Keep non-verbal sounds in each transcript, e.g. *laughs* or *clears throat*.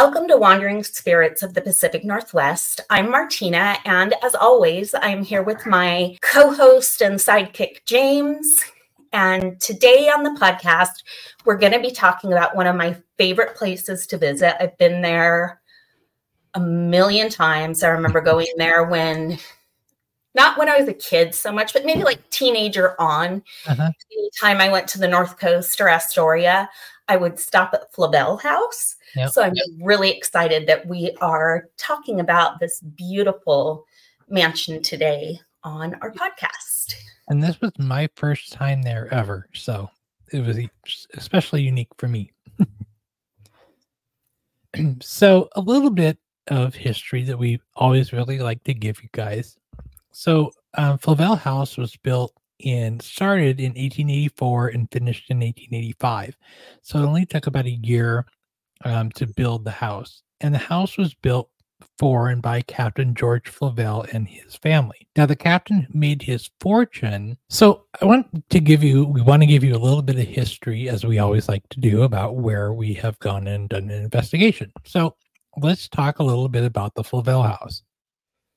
Welcome to Wandering Spirits of the Pacific Northwest. I'm Martina, and as always, I'm here with my co host and sidekick, James. And today on the podcast, we're going to be talking about one of my favorite places to visit. I've been there a million times. I remember going there when, not when I was a kid so much, but maybe like teenager on. Uh-huh. Anytime I went to the North Coast or Astoria, I would stop at Flavel House. Yep. So I'm really excited that we are talking about this beautiful mansion today on our podcast. And this was my first time there ever. So it was especially unique for me. *clears throat* so, a little bit of history that we always really like to give you guys. So, um, Flavel House was built in started in 1884 and finished in 1885. So it only took about a year um, to build the house. And the house was built for and by Captain George Flavel and his family. Now, the captain made his fortune. So, I want to give you, we want to give you a little bit of history, as we always like to do, about where we have gone and done an investigation. So, let's talk a little bit about the Flavel House.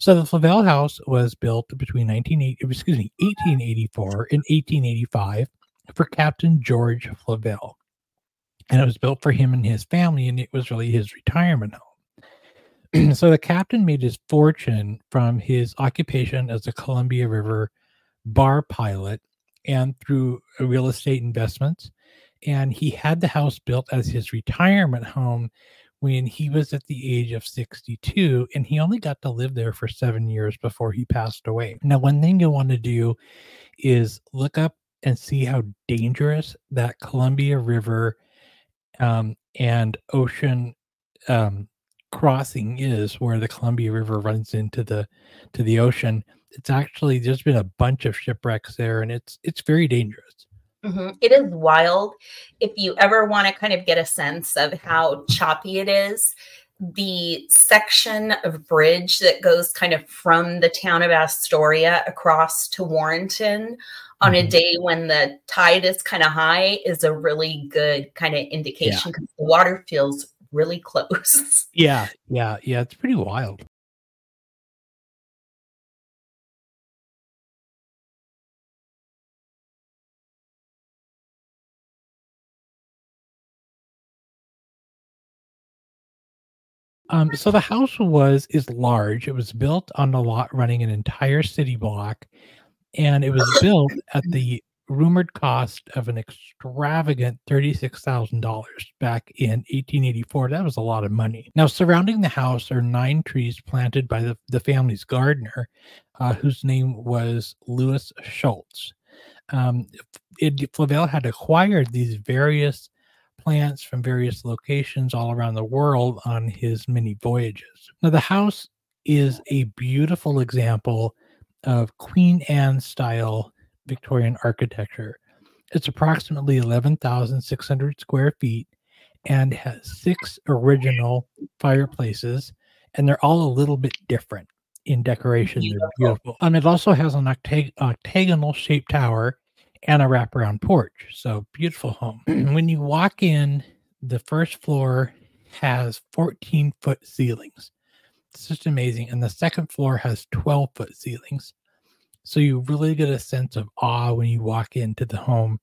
So, the Flavel House was built between 1980, excuse me, 1884 and 1885 for Captain George Flavel and it was built for him and his family, and it was really his retirement home. *clears throat* so the captain made his fortune from his occupation as a Columbia River bar pilot and through real estate investments. And he had the house built as his retirement home when he was at the age of 62 and he only got to live there for seven years before he passed away now one thing you want to do is look up and see how dangerous that columbia river um, and ocean um, crossing is where the Columbia River runs into the to the ocean. It's actually there's been a bunch of shipwrecks there, and it's it's very dangerous. Mm-hmm. It is wild. If you ever want to kind of get a sense of how choppy it is, the section of bridge that goes kind of from the town of Astoria across to Warrenton on a mm-hmm. day when the tide is kind of high is a really good kind of indication because yeah. the water feels really *laughs* close. Yeah, yeah, yeah. It's pretty wild. Um, so the house was is large. It was built on a lot running an entire city block, and it was *coughs* built at the rumored cost of an extravagant $36,000 back in 1884. That was a lot of money. Now, surrounding the house are nine trees planted by the, the family's gardener, uh, whose name was Louis Schultz. Um, it, Flavel had acquired these various plants from various locations all around the world on his many voyages. Now, the house is a beautiful example of Queen Anne style Victorian architecture. It's approximately 11,600 square feet and has six original fireplaces, and they're all a little bit different in decoration. They're beautiful. Um, it also has an octag- octagonal shaped tower and a wraparound porch. So beautiful home. *clears throat* when you walk in, the first floor has 14 foot ceilings. It's just amazing. And the second floor has 12 foot ceilings. So you really get a sense of awe when you walk into the home.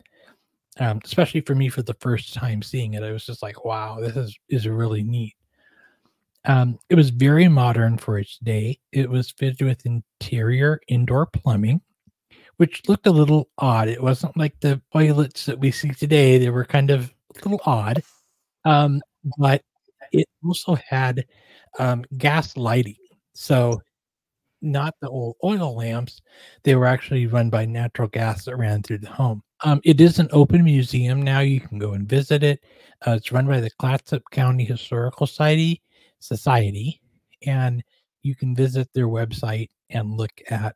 Um, especially for me for the first time seeing it, I was just like, wow, this is is really neat. Um, it was very modern for its day. It was fitted with interior indoor plumbing, which looked a little odd. It wasn't like the toilets that we see today. They were kind of a little odd. Um, but it also had um, gas lighting. So not the old oil lamps. They were actually run by natural gas that ran through the home. Um, it is an open museum now. You can go and visit it. Uh, it's run by the Clatsop County Historical Society, Society, and you can visit their website and look at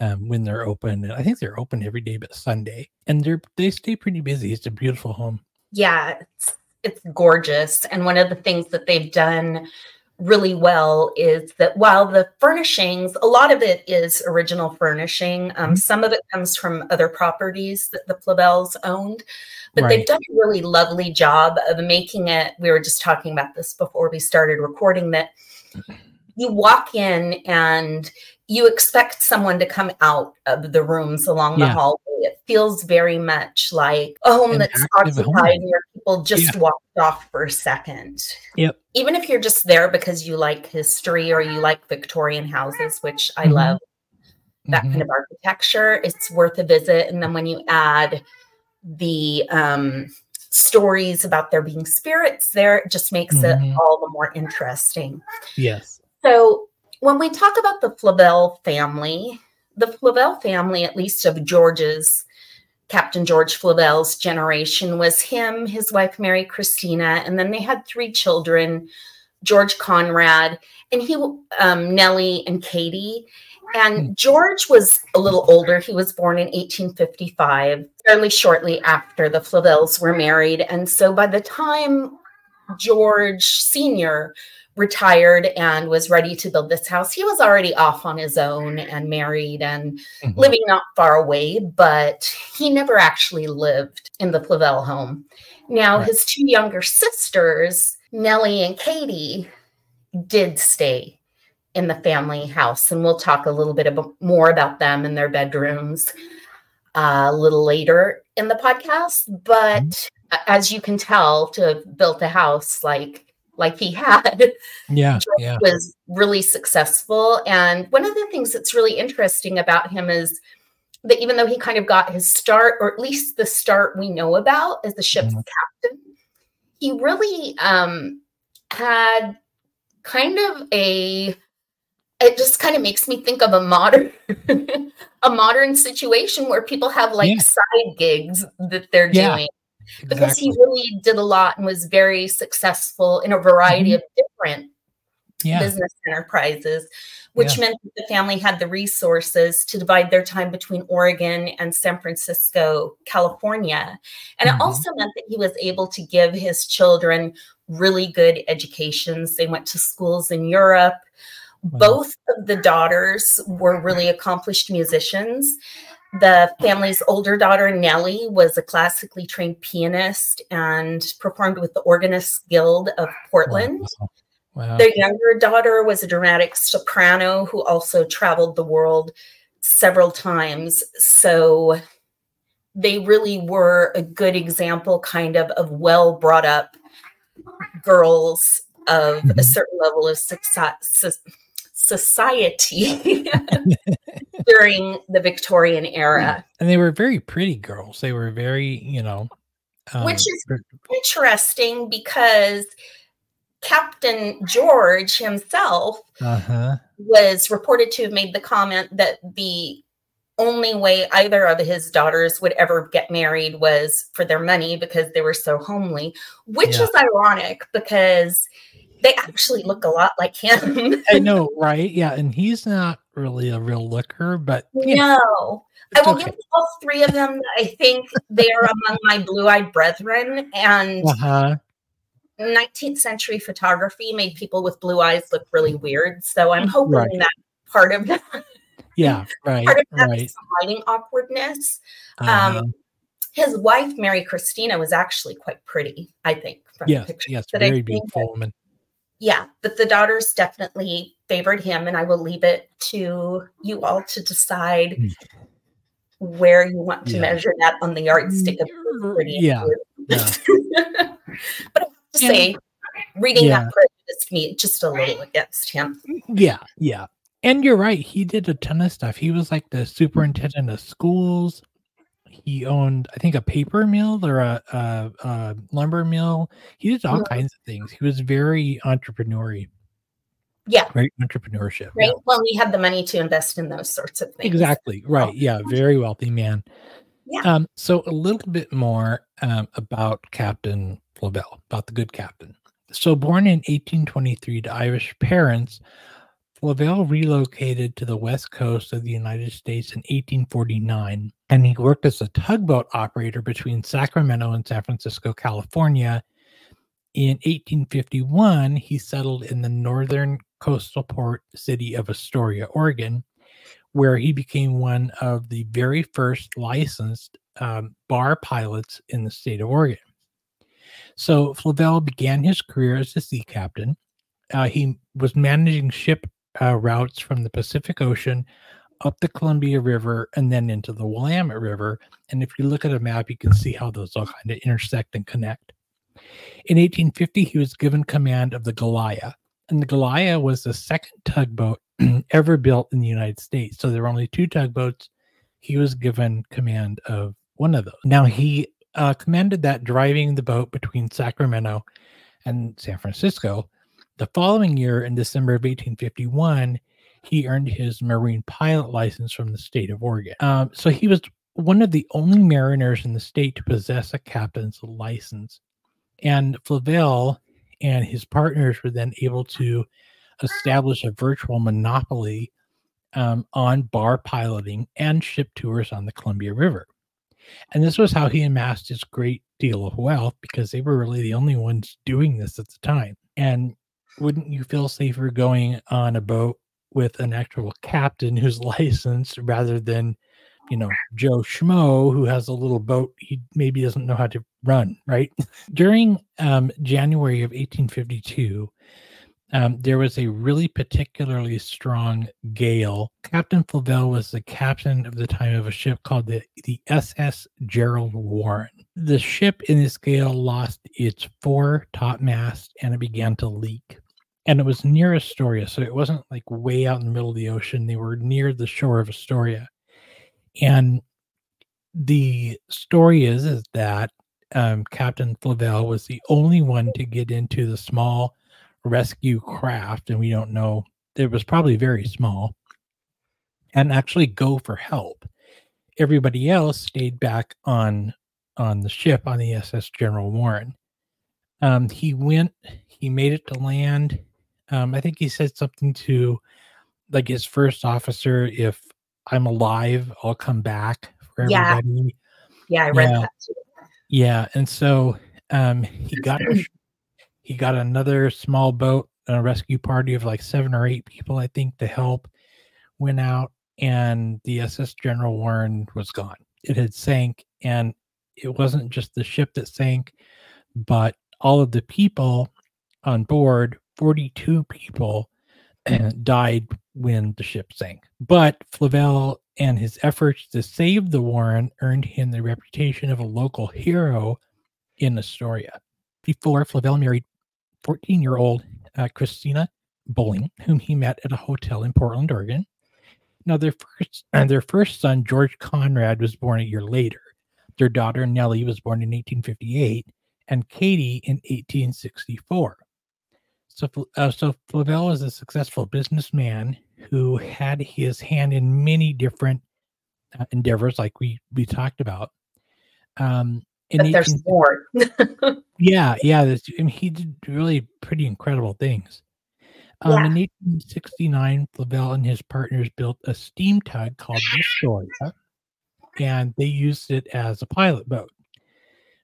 um, when they're open. And I think they're open every day but Sunday, and they're they stay pretty busy. It's a beautiful home. Yeah, it's it's gorgeous, and one of the things that they've done really well is that while the furnishings, a lot of it is original furnishing, um, mm-hmm. some of it comes from other properties that the Flavels owned, but right. they've done a really lovely job of making it. We were just talking about this before we started recording that you walk in and you expect someone to come out of the rooms along the yeah. hallway. It feels very much like a home An that's occupied where people just yeah. walked off for a second. Yep. Even if you're just there because you like history or you like Victorian houses, which I mm-hmm. love that mm-hmm. kind of architecture, it's worth a visit. And then when you add the um, stories about there being spirits there, it just makes mm-hmm. it all the more interesting. Yes. So when we talk about the Flavel family, the Flavel family, at least of George's, Captain George Flavel's generation, was him, his wife Mary Christina, and then they had three children, George Conrad, and he, um, Nellie and Katie. And hmm. George was a little older. He was born in 1855, fairly shortly after the Flavels were married. And so by the time George Sr retired and was ready to build this house. He was already off on his own and married and mm-hmm. living not far away, but he never actually lived in the Flavel home. Now, right. his two younger sisters, Nellie and Katie, did stay in the family house. And we'll talk a little bit about, more about them and their bedrooms uh, a little later in the podcast. But mm-hmm. as you can tell, to have built a house like like he had *laughs* yeah, yeah was really successful and one of the things that's really interesting about him is that even though he kind of got his start or at least the start we know about as the ship's mm-hmm. captain he really um had kind of a it just kind of makes me think of a modern *laughs* a modern situation where people have like yeah. side gigs that they're yeah. doing because he really did a lot and was very successful in a variety mm-hmm. of different yeah. business enterprises, which yeah. meant that the family had the resources to divide their time between Oregon and San Francisco, California. And mm-hmm. it also meant that he was able to give his children really good educations. They went to schools in Europe. Both of the daughters were really accomplished musicians. The family's older daughter, Nellie, was a classically trained pianist and performed with the Organists Guild of Portland. Wow. Wow. Their younger daughter was a dramatic soprano who also traveled the world several times. So they really were a good example, kind of, of well brought up girls of mm-hmm. a certain level of success society *laughs* *laughs* during the Victorian era. And they were very pretty girls. They were very, you know, um, which is interesting because Captain George himself uh-huh. was reported to have made the comment that the only way either of his daughters would ever get married was for their money because they were so homely, which yeah. is ironic because they actually look a lot like him. *laughs* I know, right? Yeah, and he's not really a real looker, but no. Know, I will okay. give all three of them. I think they are among my blue-eyed brethren, and uh-huh. 19th century photography made people with blue eyes look really weird. So I'm hoping right. that part of that, *laughs* yeah, right, part of that right. hiding awkwardness. Uh-huh. Um, his wife, Mary Christina, was actually quite pretty. I think. From yes, yes, very beautiful woman yeah, but the daughters definitely favored him, and I will leave it to you all to decide hmm. where you want to yeah. measure that on the yardstick of pretty. Yeah. yeah. *laughs* but I have to say, reading yeah. that prejudiced me just a little against him. Yeah, yeah. And you're right. He did a ton of stuff. He was like the superintendent of schools he owned i think a paper mill or a, a, a lumber mill. He did all kinds of things. He was very entrepreneurial yeah. Great entrepreneurship right? Yeah. well he had the money to invest in those sorts of things. Exactly right. Yeah very wealthy man. Yeah. um so a little bit more um, about captain flavel about the good captain. So born in 1823 to irish parents Flavel relocated to the west coast of the United States in 1849, and he worked as a tugboat operator between Sacramento and San Francisco, California. In 1851, he settled in the northern coastal port city of Astoria, Oregon, where he became one of the very first licensed um, bar pilots in the state of Oregon. So Flavel began his career as a sea captain. Uh, he was managing ship uh, routes from the Pacific Ocean up the Columbia River and then into the Willamette River. And if you look at a map, you can see how those all kind of intersect and connect. In 1850, he was given command of the Goliath, and the Goliath was the second tugboat *clears throat* ever built in the United States. So there were only two tugboats. He was given command of one of those. Now he uh, commanded that driving the boat between Sacramento and San Francisco. The following year, in December of 1851, he earned his marine pilot license from the state of Oregon. Um, so he was one of the only mariners in the state to possess a captain's license. And Flavel and his partners were then able to establish a virtual monopoly um, on bar piloting and ship tours on the Columbia River. And this was how he amassed his great deal of wealth because they were really the only ones doing this at the time. And wouldn't you feel safer going on a boat with an actual captain who's *laughs* licensed rather than, you know, Joe Schmo who has a little boat he maybe doesn't know how to run, right? *laughs* During um, January of 1852, um, there was a really particularly strong gale. Captain Flavel was the captain of the time of a ship called the, the SS General Warren. The ship in this gale lost its fore topmast and it began to leak and it was near Astoria, so it wasn't like way out in the middle of the ocean. They were near the shore of Astoria, and the story is is that um, Captain Flavel was the only one to get into the small rescue craft, and we don't know it was probably very small, and actually go for help. Everybody else stayed back on on the ship on the SS General Warren. Um, he went, he made it to land um, I think he said something to like his first officer, if I'm alive, I'll come back for yeah. everybody. Yeah, I read yeah. that too. Yeah, and so um, he got *laughs* he got another small boat, a rescue party of like seven or eight people, I think, to help. Went out, and the SS General Warren was gone. It had sank, and it wasn't just the ship that sank, but all of the people on board 42 people *clears throat* died when the ship sank. But Flavel and his efforts to save the Warren earned him the reputation of a local hero in Astoria. Before Flavel married 14 year old uh, Christina Bowling, whom he met at a hotel in Portland, Oregon. Now, their first, uh, their first son, George Conrad, was born a year later. Their daughter, Nellie, was born in 1858, and Katie in 1864. So, uh, so Flavel was a successful businessman who had his hand in many different uh, endeavors, like we we talked about. Um, 18, there's more. *laughs* yeah, yeah. This, I mean, he did really pretty incredible things. Um, yeah. In 1869, Flavel and his partners built a steam tug called the Astoria, and they used it as a pilot boat.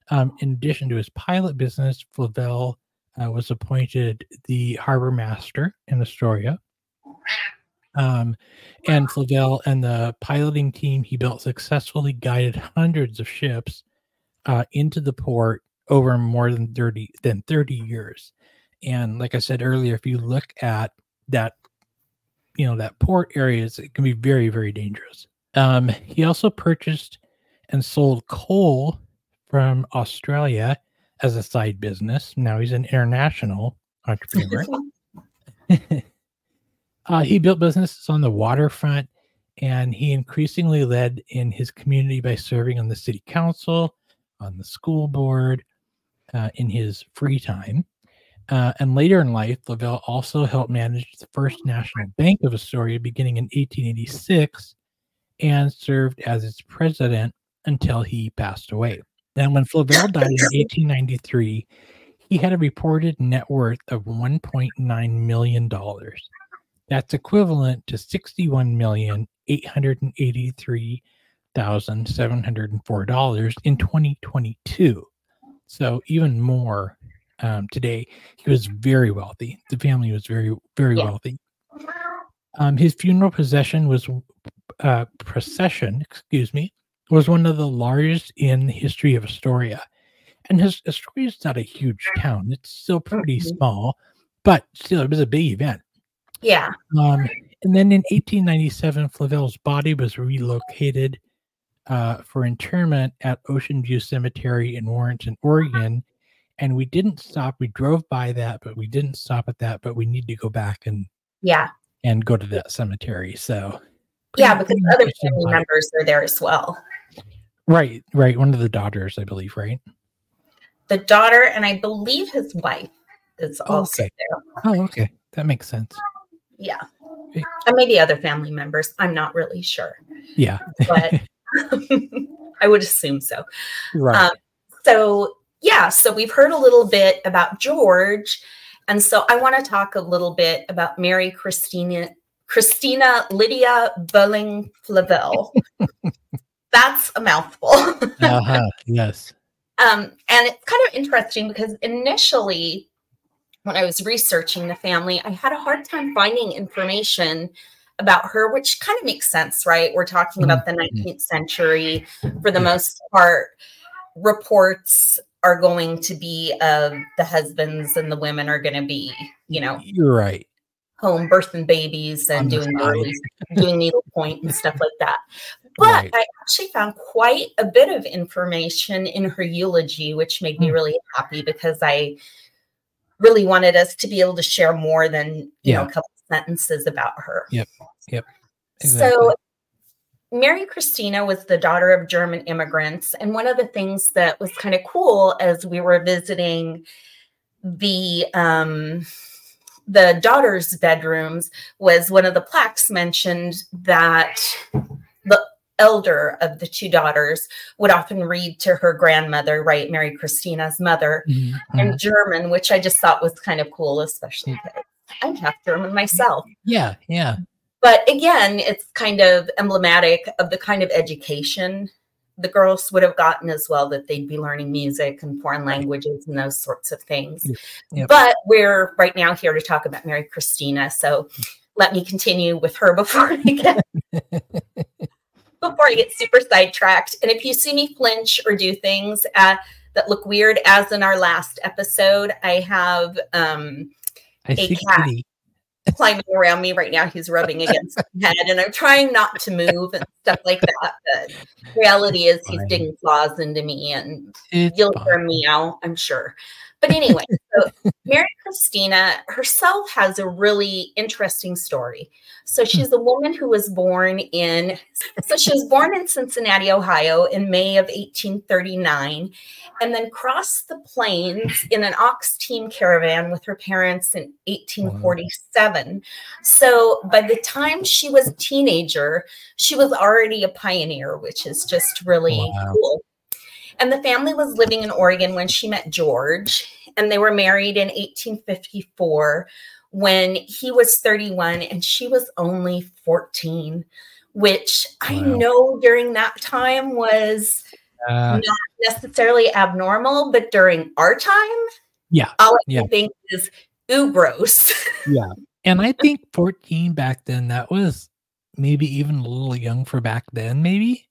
Um, in addition to his pilot business, Flavel uh, was appointed the harbor master in Astoria. Um, and Flavel and the piloting team he built successfully guided hundreds of ships uh, into the port over more than 30 than 30 years. And like I said earlier, if you look at that, you know, that port areas, it can be very, very dangerous. Um, he also purchased and sold coal from Australia as a side business. Now he's an international entrepreneur. *laughs* uh, he built businesses on the waterfront and he increasingly led in his community by serving on the city council, on the school board, uh, in his free time. Uh, and later in life, Flavel also helped manage the First National Bank of Astoria beginning in 1886 and served as its president until he passed away. Then, when Flavel died in 1893, he had a reported net worth of $1.9 million. That's equivalent to $61,883,704 in 2022. So, even more um, today. He was very wealthy. The family was very, very Yeah. wealthy. Um, his funeral procession was uh, procession, excuse me, was one of the largest in the history of Astoria. And Astoria is not a huge town; it's still pretty Mhm. small, but still, it was a big event. Yeah. Um, and then in 1897, Flavel's body was relocated uh, for interment at Ocean View Cemetery in Warrenton, Oregon. And we didn't stop. We drove by that, but we didn't stop at that. But we need to go back and Yeah. and go to that cemetery. So Yeah, because other family members are there as well. Right, right. One of the daughters, I believe, right? The daughter and I believe his wife is Oh, also okay. there. Oh, okay. That makes sense. Yeah. And maybe other family members. I'm not really sure, Yeah. but *laughs* *laughs* I would assume so. Right. Um, so, yeah, so we've heard a little bit about George. And so I want to talk a little bit about Mary Christina Christina Lydia Bulling Flavel. *laughs* That's a mouthful. *laughs* uh-huh. Yes. Um, and it's kind of interesting because initially, when I was researching the family, I had a hard time finding information about her, which kind of makes sense, right? We're talking about the 19th century. For the most part, reports are going to be of the husbands and the women are going to be, you know, You're right. home birthing babies and the doing doing needle point and stuff like that. But Right. I actually found quite a bit of information in her eulogy, which made me Hmm. really happy because I really wanted us to be able to share more than you know a couple sentences about her. Yep. Yep. So Mary Christina was the daughter of German immigrants. And one of the things that was kind of cool as we were visiting the um the daughters' bedrooms was one of the plaques mentioned that elder of the two daughters would often read to her grandmother, right, Mary Christina's mother, Mhm, in mhm. German, which I just thought was kind of cool, especially because I'm half German myself. Yeah. Yeah. But again, it's kind of emblematic of the kind of education the girls would have gotten as well, that they'd be learning music and foreign languages and those sorts of things. Yep. But we're right now here to talk about Mary Christina. So *laughs* let me continue with her before I get *laughs* before I get super sidetracked. And if you see me flinch or do things uh, that look weird, as in our last episode, I have um, I A cat. Climbing around me right now. He's rubbing against my head, and I'm trying not to move and stuff like that. But reality is, he's digging claws into me, and It's you'll hear fine. a meow, I'm sure. But anyway, so *laughs* Mary Christina herself has a really interesting story. So hmm. she's a woman who was born in, so she was born in Cincinnati, Ohio in May of 1839, and then crossed the plains *clears throat* in an ox team caravan with her parents in 1847. So by the time she was a teenager, she was already a pioneer, which is just really Wow. cool. And the family was living in Oregon when she met George, and they were married in 1854 when he was 31 and she was only 14, which I know during that time was Uh, not necessarily abnormal, but during our time, yeah. all I Yeah. think is, ooh, gross. *laughs* Yeah. And I think 14 back then, that was maybe even a little young for back then, maybe.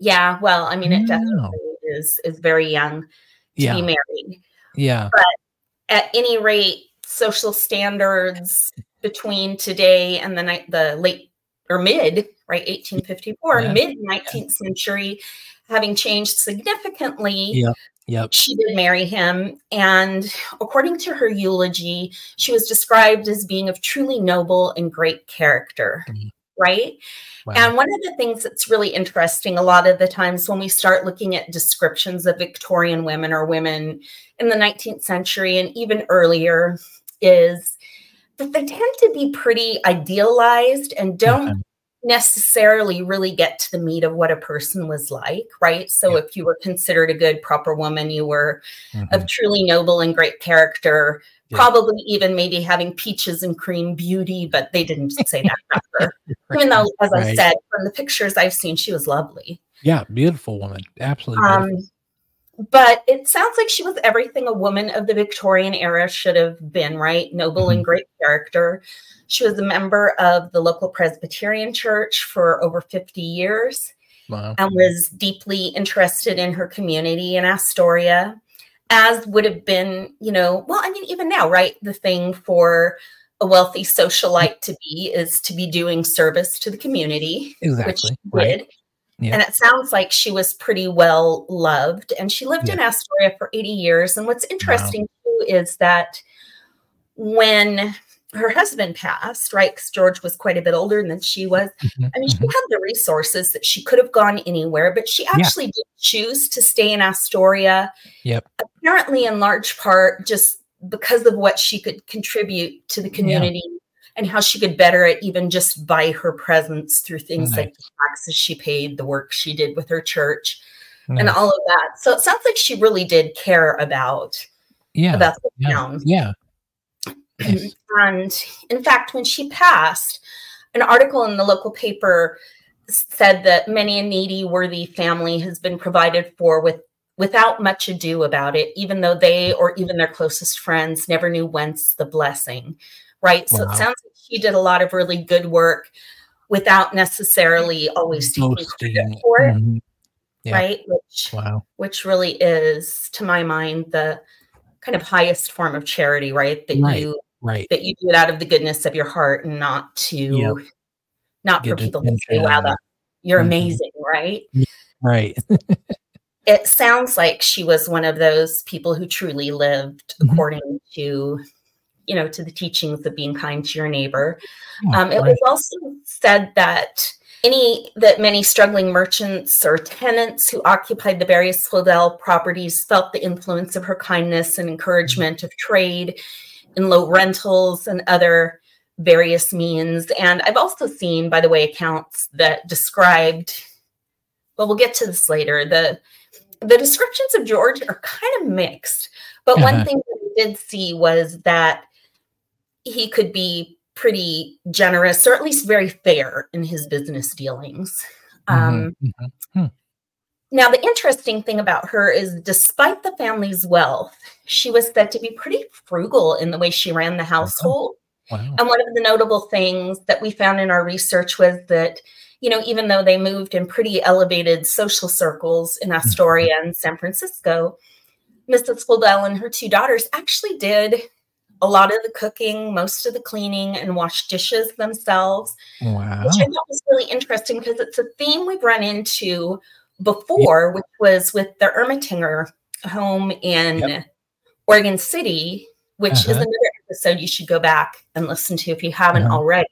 yeah, well, I mean, it definitely is is very young to Yeah. be married. Yeah. But at any rate, social standards *laughs* between today and the ni- the late or mid, right, 1854, Yeah. mid 19th century, having changed significantly. yeah Yep. She did marry him, and according to her eulogy, she was described as being of truly noble and great character, Mhm. Right? Wow. And one of the things that's really interesting a lot of the times when we start looking at descriptions of Victorian women or women in the 19th century and even earlier is that they tend to be pretty idealized and don't. Necessarily really get to the meat of what a person was like, right? So if you were considered a good, proper woman, you were Mhm. of truly noble and great character, probably even maybe having peaches and cream beauty, but they didn't *laughs* say that about her. Even though, as I said, from the pictures I've seen, she was lovely. Yeah. Beautiful woman. Absolutely. Um, beautiful. But it sounds like she was everything a woman of the Victorian era should have been, right? Noble mm-hmm. and great character. She was a member of the local Presbyterian church for over 50 years wow. and was deeply interested in her community in Astoria, as would have been, you know, well, I mean, even now, right? The thing for a wealthy socialite to be is to be doing service to the community. Exactly. Which right. did. Yeah. And it sounds like she was pretty well loved. And she lived yeah. in Astoria for 80 years. And what's interesting wow. too is that when her husband passed, right? Because George was quite a bit older than she was. Mm-hmm. I mean, she mm-hmm. had the resources that she could have gone anywhere, but she actually yeah. did choose to stay in Astoria. Yep. Apparently, in large part, just because of what she could contribute to the community. And how she could better it, even just by her presence through things nice. like the taxes she paid, the work she did with her church, nice. and all of that. So it sounds like she really did care about. Yeah. About the yeah. town. Yeah. *clears throat* And in fact, when she passed, an article in the local paper said that many a needy, worthy family has been provided for with without much ado about it, even though they or even their closest friends never knew whence the blessing. Right. So wow. it sounds like she did a lot of really good work without necessarily always taking credit for it. Mm-hmm. Yeah. Right. Which wow. which really is, to my mind, the kind of highest form of charity, right? That right. you right that you do it out of the goodness of your heart and not to yep. not Get for people to say wow that you're mm-hmm. amazing right right *laughs* it sounds like she was one of those people who truly lived mm-hmm. according to you know to the teachings of being kind to your neighbor um, it right. was also said that any that many struggling merchants or tenants who occupied the various Flavel properties felt the influence of her kindness and encouragement of trade in low rentals and other various means. And I've also seen, by the way, accounts that described, well, we'll get to this later. The the descriptions of George are kind of mixed. But uh-huh. one thing that I did see was that he could be pretty generous, or at least very fair in his business dealings. Mm-hmm. Um, mm-hmm. Hmm. Now, the interesting thing about her is despite the family's wealth, she was said to be pretty frugal in the way she ran the household. Wow. And one of the notable things that we found in our research was that, you know, even though they moved in pretty elevated social circles in. Astoria mm-hmm. and San Francisco, Mrs. Flavel and her two daughters actually did a lot of the cooking, most of the cleaning, and wash dishes themselves. Wow. Which I thought was really interesting because it's a theme we've run into before, yeah. which was with the Ermatinger home in yep. Oregon City, which uh-huh. is another episode you should go back and listen to if you haven't uh-huh. already.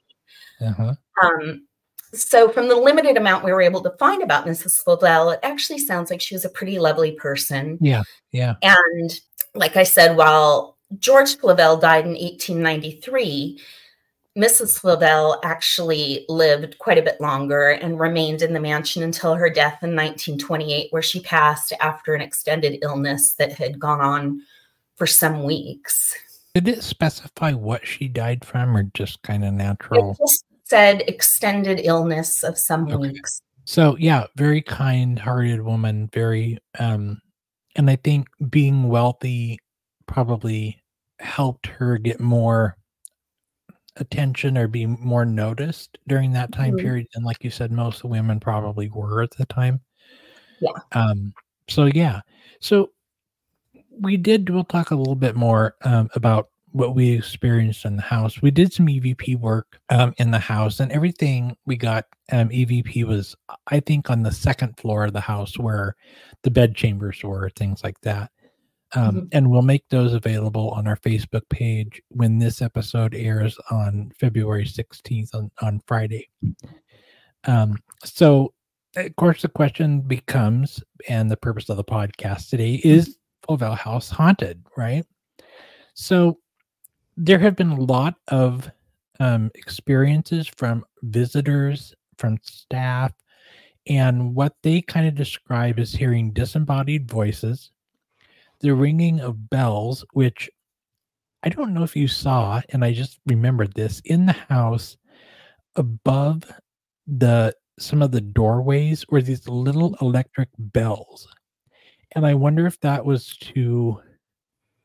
Uh-huh. Um, so, from the limited amount we were able to find about Mrs. Flavel, it actually sounds like she was a pretty lovely person. Yeah, yeah. And like I said, while George Flavel died in 1893, Mrs. Flavel actually lived quite a bit longer and remained in the mansion until her death in 1928, where she passed after an extended illness that had gone on for some weeks. Did it specify what she died from or just kind of natural? It just said extended illness of some okay. weeks. So, yeah, very kind hearted woman, very, um, and I think being wealthy probably helped her get more attention or be more noticed during that time mm-hmm. period and like you said most women probably were at the time. Yeah. Um so yeah. So we did we'll talk a little bit more um, about what we experienced in the house. We did some evp work um, in the house and everything we got um, evp was i think on the second floor of the house where the bed chambers were things like that um, mm-hmm. And we'll make those available on our Facebook page when this episode airs on February 16th on, on Friday. Um, so, of course, the question becomes, and the purpose of the podcast today is Flavel House haunted, right? So, there have been a lot of um, experiences from visitors, from staff, and what they kind of describe as hearing disembodied voices the ringing of bells, which I don't know if you saw, and I just remembered this in the house above the some of the doorways were these little electric bells. and I wonder if that was to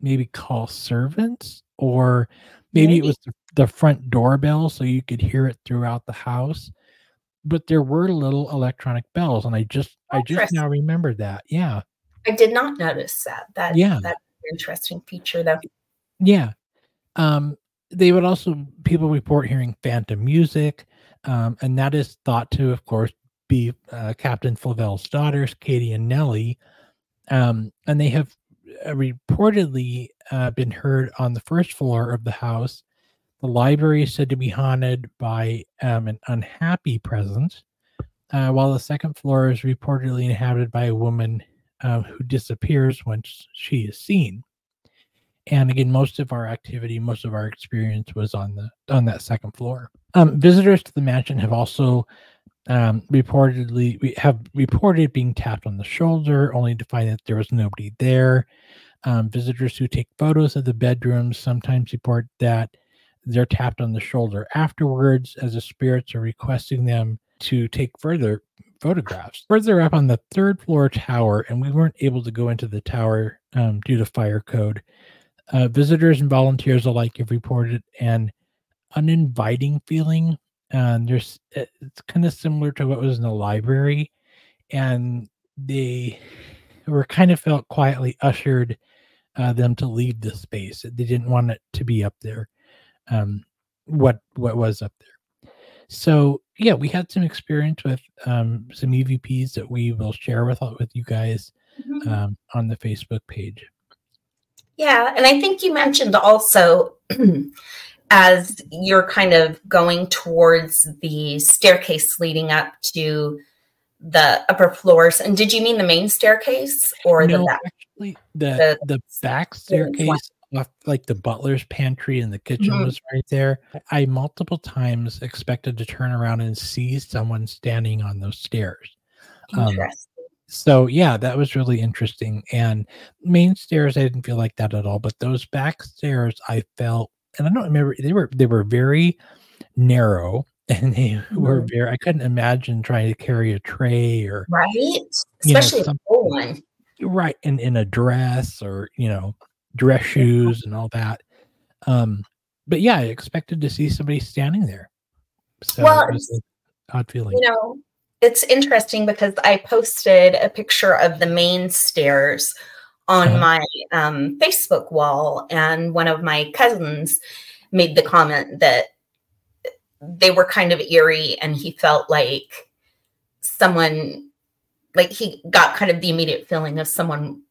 maybe call servants or maybe, maybe. it was the, the front doorbell so you could hear it throughout the house. But there were little electronic bells, and I just I just now remembered that. Yeah. I did not notice that. That yeah, that's an interesting feature though. Yeah. Um, they would also people report hearing phantom music, um, and that is thought to, of course, be uh, Captain Flavel's daughters, Katie and Nellie, um, and they have uh, reportedly uh, been heard on the first floor of the house. The library is said to be haunted by um, an unhappy presence, uh, while the second floor is reportedly inhabited by a woman uh, who disappears once she is seen. And again, most of our activity, most of our experience was on the on that second floor. Um, visitors to the mansion have also um, reportedly we have reported being tapped on the shoulder, only to find that there was nobody there. Um, visitors who take photos of the bedrooms sometimes report that they're tapped on the shoulder afterwards, as the spirits are requesting them to take further photographs. Further up on the third floor tower, and we weren't able to go into the tower um, due to fire code. Uh, visitors and volunteers alike have reported an uninviting feeling and there's it's kind of similar to what was in the library and they were kind of felt quietly ushered uh, them to leave the space they didn't want it to be up there um, what what was up there so yeah we had some experience with um, some evps that we will share with with you guys mm-hmm. um, on the facebook page yeah and i think you mentioned also *clears throat* as you're kind of going towards the staircase leading up to the upper floors. And did you mean the main staircase or no, the back? Actually, the, the, the back staircase, off, like the butler's pantry and the kitchen mm-hmm. was right there. I multiple times expected to turn around and see someone standing on those stairs. Um, so yeah, that was really interesting. And main stairs, I didn't feel like that at all. But those back stairs, I felt and I don't remember they were they were very narrow *laughs* and they were mm-hmm. very I couldn't imagine trying to carry a tray or right, especially know. Right, and in a dress or you know dress shoes and all that. Um, but yeah, I expected to see somebody standing there. So well, odd feeling. You know, it's interesting because I posted a picture of the main stairs on uh-huh. my um, Facebook wall, and one of my cousins made the comment that they were kind of eerie, and he felt like someone, like he got kind of the immediate feeling of someone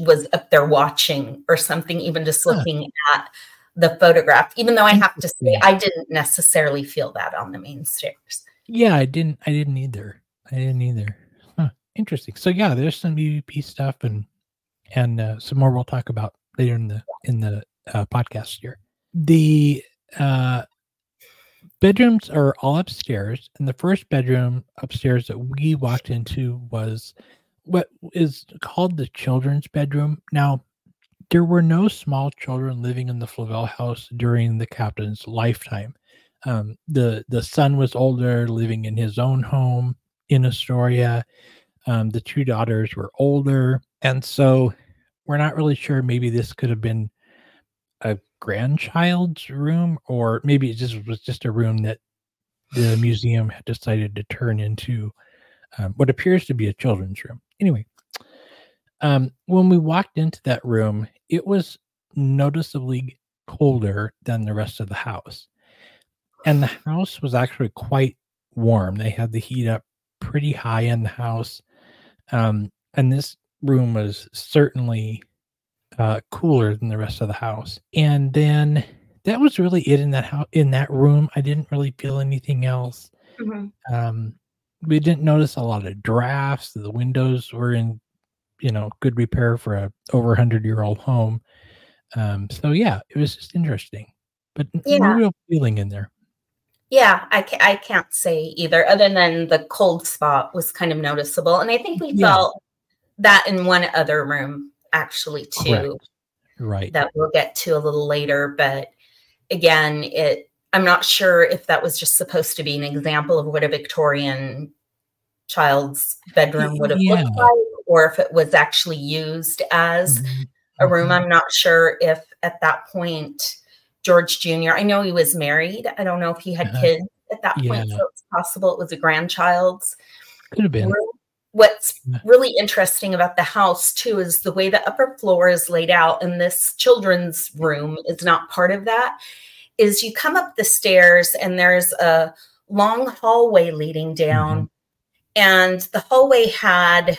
was up there watching or something, even just looking huh. at the photograph. Even though I have to say, I didn't necessarily feel that on the main stairs. Yeah, I didn't. I didn't either. I didn't either. Huh. Interesting. So yeah, there's some EVP stuff and and uh, some more we'll talk about later in the in the uh, podcast here. The uh, bedrooms are all upstairs, and the first bedroom upstairs that we walked into was what is called the children's bedroom. Now, there were no small children living in the Flavel house during the captain's lifetime. Um, the the son was older, living in his own home in Astoria. Um, the two daughters were older, and so we're not really sure. Maybe this could have been a grandchild's room, or maybe it just was just a room that the museum had decided to turn into um, what appears to be a children's room. Anyway, um, when we walked into that room, it was noticeably colder than the rest of the house. And the house was actually quite warm. They had the heat up pretty high in the house. Um, and this room was certainly uh, cooler than the rest of the house. And then that was really it in that house. In that room, I didn't really feel anything else. Mm-hmm. Um, we didn't notice a lot of drafts. The windows were in, you know, good repair for a over hundred year old home. Um, so yeah, it was just interesting, but yeah. no real feeling in there. Yeah, I, ca- I can't say either, other than the cold spot was kind of noticeable. And I think we yeah. felt that in one other room actually too Correct. right that we'll get to a little later but again it i'm not sure if that was just supposed to be an example of what a victorian child's bedroom would have yeah. looked like or if it was actually used as Mhm. a room. Mhm. I'm not sure if at that point George Jr. I know he was married. I don't know if he had Uh-huh. kids at that point, so it's possible it was a grandchild's Could have been. room. What's really interesting about the house too is the way the upper floor is laid out, and this children's room is not part of that. Is you come up the stairs and there's a long hallway leading mm-hmm. down, and the hallway had,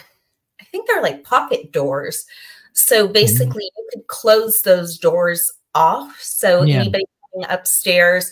I think they're like pocket doors. So mm-hmm. basically, you could close those doors off. So Yeah. anybody coming upstairs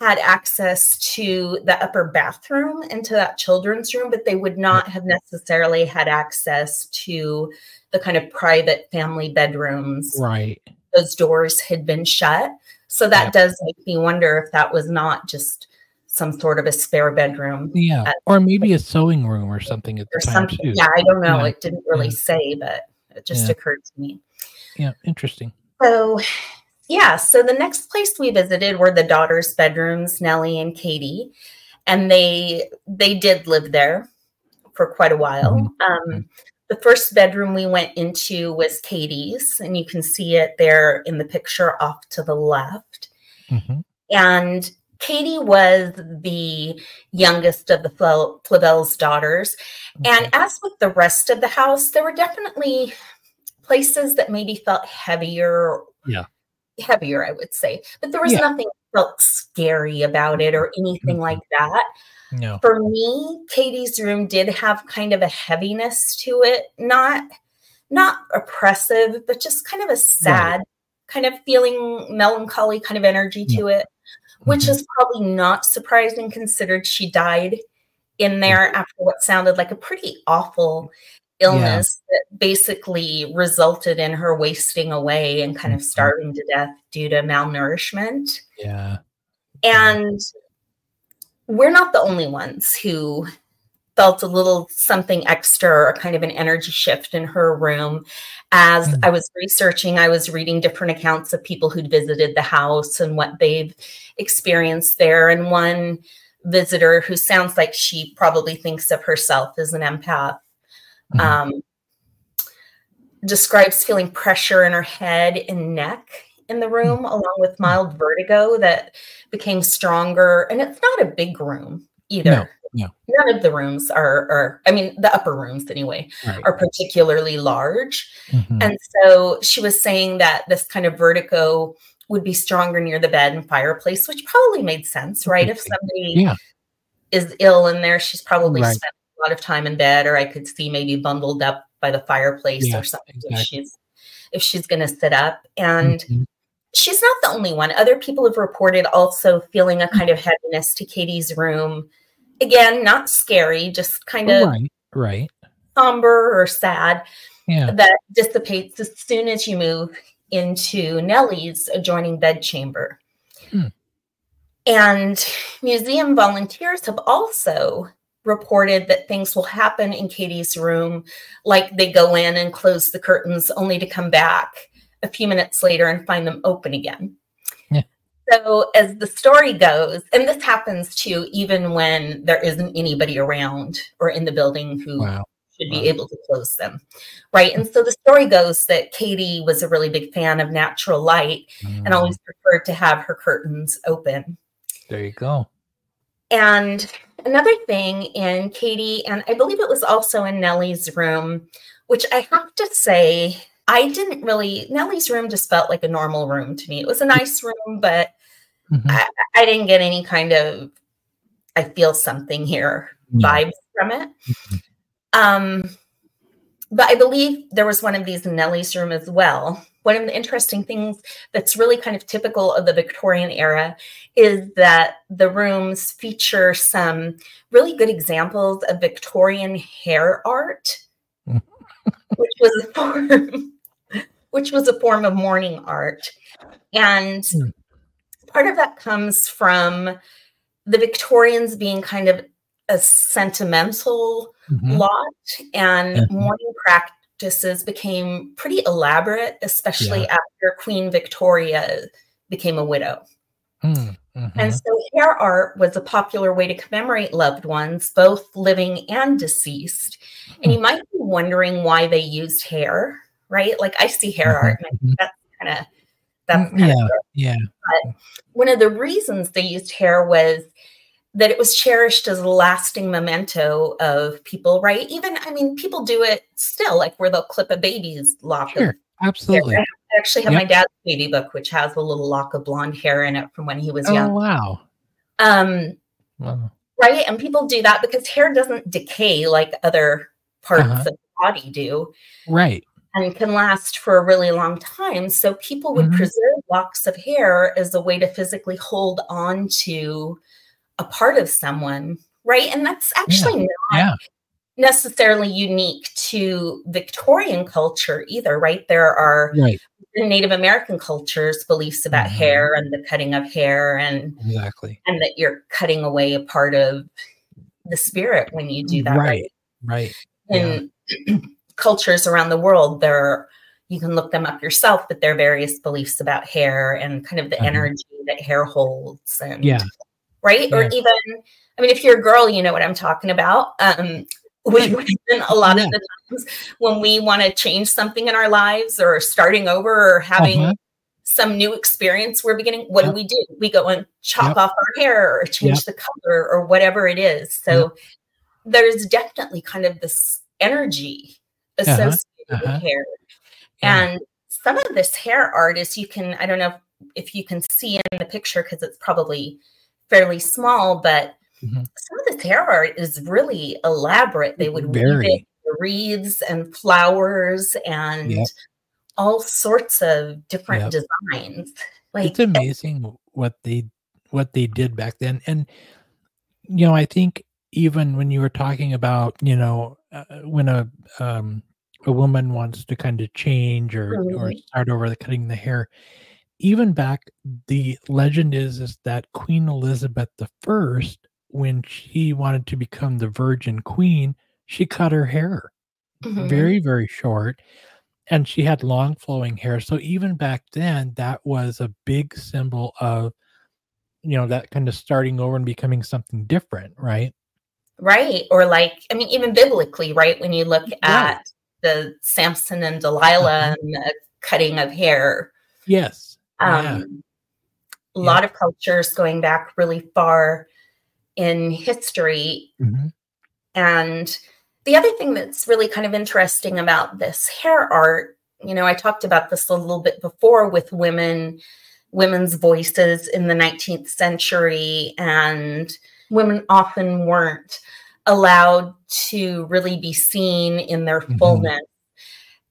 had access to the upper bathroom and to that children's room, but they would not have necessarily had access to the kind of private family bedrooms. Right. Those doors had been shut. So that Yeah. does make me wonder if that was not just some sort of a spare bedroom Yeah. Uh, Or maybe a sewing room or something at or the time something. too. Yeah, I don't know. Yeah. It didn't really Yeah. say, but it just occurred to me. Yeah. Interesting. So, yeah, so the next place we visited were the daughters' bedrooms, Nellie and Katie, and they they did live there for quite a while. Mhm. Um, the first bedroom we went into was Katie's, and you can see it there in the picture off to the left. hmm And Katie was the youngest of the Fle- Flavel's daughters. And as with the rest of the house, there were definitely places that maybe felt heavier. Yeah. Heavier, I would say. But there was Yeah. nothing felt scary about it or anything Mhm. like that. No. For me, Katie's room did have kind of a heaviness to it. Not not oppressive, but just kind of a sad kind of feeling melancholy kind of energy to it which Mhm. is probably not surprising considered she died in there after what sounded like a pretty awful illness that basically resulted in her wasting away and kind of Mhm. starving to death due to malnourishment. Yeah. And we're not the only ones who felt a little something extra or kind of an energy shift in her room. As Mm. I was researching, I was reading different accounts of people who'd visited the house and what they've experienced there. And one visitor who sounds like she probably thinks of herself as an empath Mhm. um, describes feeling pressure in her head and neck in the room, along with mild vertigo that became stronger. And it's not a big room either. No, no. None of the rooms are, are, I mean, the upper rooms anyway, Right. are particularly large. Mhm. And so she was saying that this kind of vertigo would be stronger near the bed and fireplace, which probably made sense, right? If somebody Yeah. is ill in there, she's probably Right. spent a lot of time in bed, or I could see maybe bundled up by the fireplace Yeah, or something if she's if she's gonna sit up. And Mhm. She's not the only one. Other people have reported also feeling a kind of heaviness to Katie's room. Again, not scary, just kind of Right. Right. somber or sad Yeah. that dissipates as soon as you move into Nellie's adjoining bedchamber. Hmm. And museum volunteers have also reported that things will happen in Katie's room, like they go in and close the curtains only to come back a few minutes later and find them open again. Yeah. So, as the story goes, and this happens too, even when there isn't anybody around or in the building who Wow. should be Wow. able to close them. Right. And so the story goes that Katie was a really big fan of natural light and Mm, always preferred to have her curtains open. There you go. And another thing in Katie, and I believe it was also in Nellie's room, which I have to say, I didn't really, Nellie's room just felt like a normal room to me. It was a nice room, but Mhm. I, I didn't get any kind of, I feel something here Yeah. vibes from it. Mhm. Um, but I believe there was one of these in Nellie's room as well. One of the interesting things that's really kind of typical of the Victorian era is that the rooms feature some really good examples of Victorian hair art, which was a form, which was a form of mourning art, and Hmm. part of that comes from the Victorians being kind of a sentimental Mhm. lot and Mhm. mourning practices became pretty elaborate especially after queen victoria became a widow Mm, Mm-hmm. And so hair art was a popular way to commemorate loved ones, both living and deceased. And you hmm. might be wondering why they used hair, right? Like I see hair art, and that's kind of that's mm, yeah, yeah. But one of the reasons they used hair was that it was cherished as a lasting memento of people, right? Even I mean, people do it still, like where they'll clip a baby's lock. Sure, absolutely. I actually have yep. my dad's baby book, which has a little lock of blonde hair in it from when he was young. oh, young. Wow. Um, wow. Right, and people do that because hair doesn't decay like other parts uh-huh. of the body do. Right and can last for a really long time. So people would mm-hmm. preserve locks of hair as a way to physically hold on to a part of someone, right? And that's actually yeah. not yeah. necessarily unique to Victorian culture either, right? There are right. Native American cultures beliefs about mm-hmm. hair and the cutting of hair and exactly and that you're cutting away a part of the spirit when you do that. Right. Right. And yeah. *clears throat* cultures around the world, there you can look them up yourself, but there are various beliefs about hair and kind of the uh-huh. energy that hair holds and yeah right? Yeah. Or even, I mean, if you're a girl, you know what I'm talking about. Um, *laughs* we, a lot yeah. of the times when we want to change something in our lives or starting over or having uh-huh. some new experience we're beginning, what yep. do we do? We go and chop yep. off our hair or change yep. the color or whatever it is. So there's definitely kind of this energy. Associated uh-huh. Uh-huh. with hair. Yeah. And some of this hair art is you can, I don't know if you can see in the picture because it's probably fairly small, but mm-hmm. some of this hair art is really elaborate. They would Very. wreaths and flowers and yep. all sorts of different yep. designs. Like it's amazing what they what they did back then, and you know, I think even when you were talking about you know uh, when a um, a woman wants to kind of change or mm-hmm. or start over the cutting the hair even back the legend is is that queen elizabeth the first when she wanted to become the virgin queen she cut her hair mm-hmm. very very short and she had long flowing hair so even back then that was a big symbol of you know that kind of starting over and becoming something different right right or like i mean even biblically right when you look at the samson and delilah uh-huh. and the cutting of hair yes um, yeah. A lot yeah. of cultures going back really far in history. Mm-hmm. And the other thing that's really kind of interesting about this hair art, you know, I talked about this a little bit before with women, women's voices in the 19th century, and women often weren't allowed to really be seen in their mm-hmm. fullness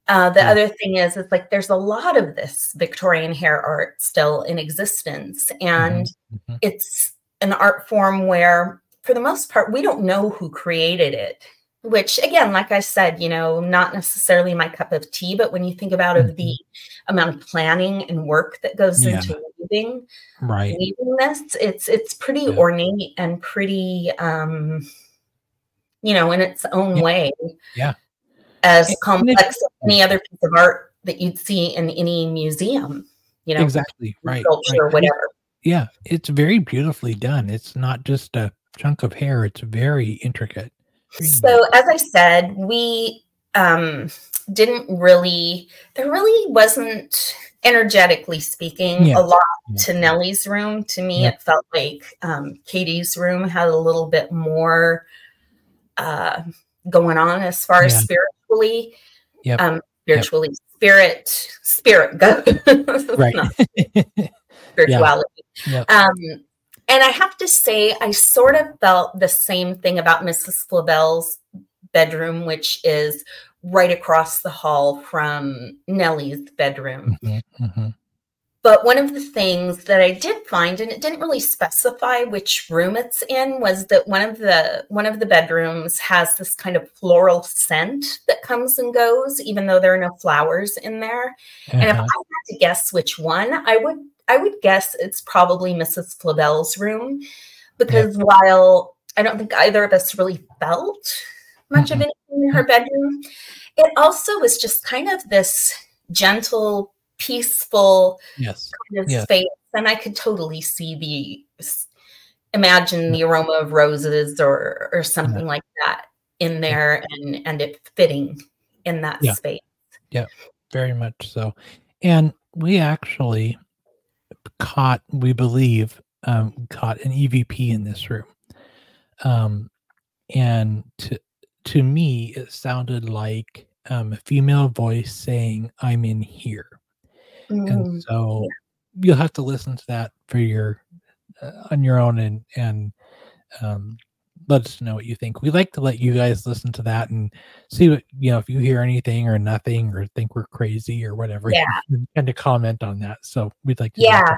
uh, the yeah. other thing is, it's like there's a lot of this Victorian hair art still in existence, and mm-hmm. Mm-hmm. it's an art form where, for the most part, we don't know who created it. Which, again, like I said, you know, not necessarily my cup of tea, but when you think about mm-hmm. of the amount of planning and work that goes yeah. into right, weaving this, it's it's pretty yeah. ornate and pretty, um, you know, in its own way. Yeah as complex as any other piece of art that you'd see in any museum. You know, exactly right. or whatever. Yeah, it's very beautifully done. It's not just a chunk of hair; it's very intricate. So, as I said, we um, didn't really. There really wasn't energetically speaking yeah. a lot yeah. to Nellie's room. To me, yeah. it felt like um, Katie's room had a little bit more uh, going on as far as spiritually. Yep. Um, spiritually, yep. spirit, spirit go. *laughs* right. *laughs* spirituality. Yep. Um, and I have to say, I sort of felt the same thing about Mrs. Flavel's bedroom, which is right across the hall from Nellie's bedroom. Mm-hmm, mm-hmm. But one of the things that I did find, and it didn't really specify which room it's in, was that one of the one of the bedrooms has this kind of floral scent that comes and goes, even though there are no flowers in there. Uh-huh. And if uh-huh. I had to guess which one, I would I would guess it's probably Mrs. Flavel's room, because yeah. while I don't think either of us really felt much mm-hmm. of anything in her bedroom, it also was just kind of this gentle peaceful yes. kind of yes. space. And I could totally see the imagine the aroma of roses or or something yeah. like that in there and and it fitting in that yeah. space. Yeah, very much so. And we actually caught, we believe, um, caught an EVP in this room. Um, and to to me, it sounded like um, a female voice saying, "I'm in here," mm, and so yeah. you'll have to listen to that for your uh, on your own and and um, let us know what you think. We like to let you guys listen to that and see what you know if you hear anything or nothing or think we're crazy or whatever. *laughs* Yeah, kind of comment on that. So we'd like to. Yeah,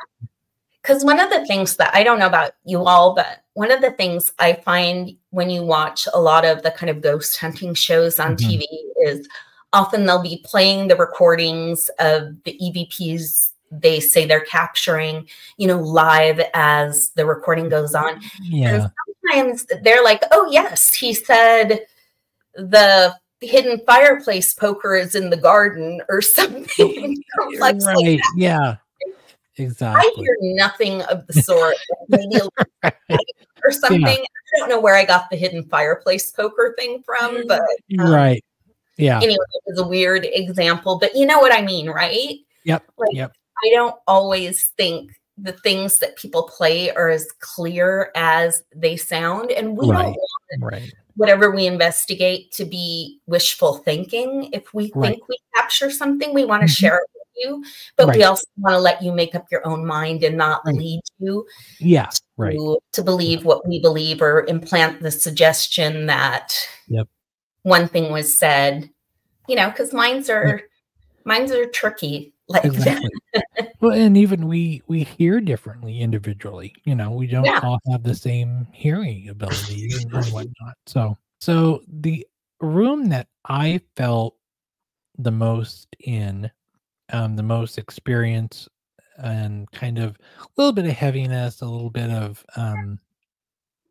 because one of the things that I don't know about you all, but one of the things I find when you watch a lot of the kind of ghost *laughs* hunting shows on mm-hmm. TV is often they'll be playing the recordings of the EVPs they say they're capturing, you know, live as the recording goes on. Yeah. And sometimes they're like, oh, yes, he said the hidden fireplace poker is in the garden or *laughs* something. *laughs* like, right. yeah. Exactly. I hear nothing of the sort. *laughs* Maybe right. or something. Yeah. I don't know where I got the hidden fireplace poker thing from, but um, right. Yeah. Anyway, it was a weird example, but you know what I mean, right? Yep. Like, yep. I don't always think the things that people play are as clear as they sound. And we right. don't want right. whatever we investigate to be wishful thinking. If we right. think we capture something, we want to mm-hmm. share it you, but we also want to let you make up your own mind and not lead you yeah, to, right. to believe what we believe or implant the suggestion that yep. one thing was said, you know, because minds are yep. minds are tricky like *laughs* exactly. well and even we we hear differently individually you know we don't yeah. all have the same hearing ability and, and whatnot so so the room that i felt the most in um the most experience and kind of a little bit of heaviness a little bit of um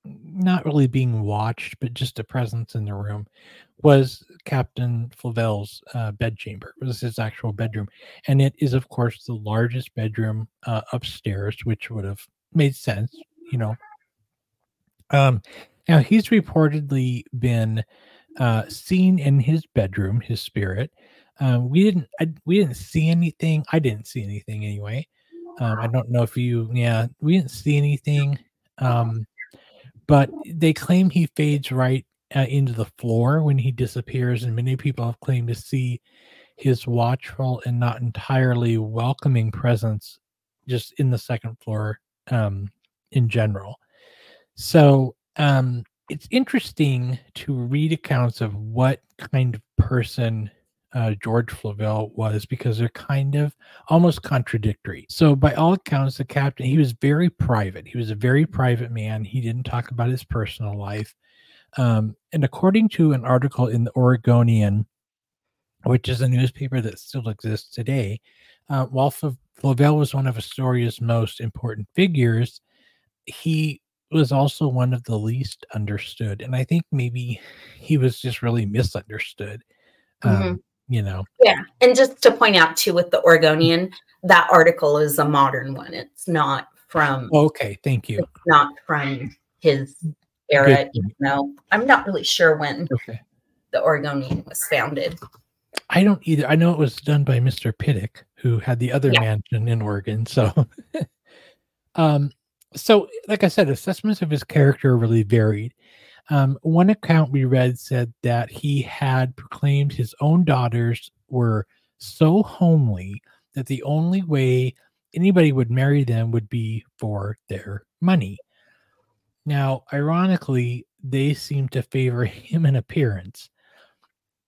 not really being watched but just a presence in the room was Captain Flavel's uh, bedchamber. It was his actual bedroom, and it is, of course, the largest bedroom uh, upstairs, which would have made sense, you know. Um, now he's reportedly been uh, seen in his bedroom, his spirit. Um, we didn't, I, we didn't see anything. I didn't see anything anyway. Um, I don't know if you, yeah, we didn't see anything. Um, but they claim he fades right uh, into the floor when he disappears, and many people have claimed to see his watchful and not entirely welcoming presence just in the second floor um, in general. So um, it's interesting to read accounts of what kind of person uh, George Flavel was because they're kind of almost contradictory. So, by all accounts, the captain, he was very private. He was a very private man. He didn't talk about his personal life. Um, and according to an article in the Oregonian, which is a newspaper that still exists today, uh, while Flavel was one of Astoria's most important figures, he was also one of the least understood. And I think maybe he was just really misunderstood. Um, mm-hmm. You know? Yeah. And just to point out, too, with the Oregonian, that article is a modern one. It's not from. Okay. Thank you. not from his era, even though I'm not really sure when okay. the Oregonian was founded. I don't either. I know it was done by Mr. Pittock, who had the other yeah. mansion in Oregon. So, *laughs* um, so like I said, assessments of his character really varied. Um, one account we read said that he had proclaimed his own daughters were so homely that the only way anybody would marry them would be for their money. Now, ironically, they seem to favor *laughs* him in appearance.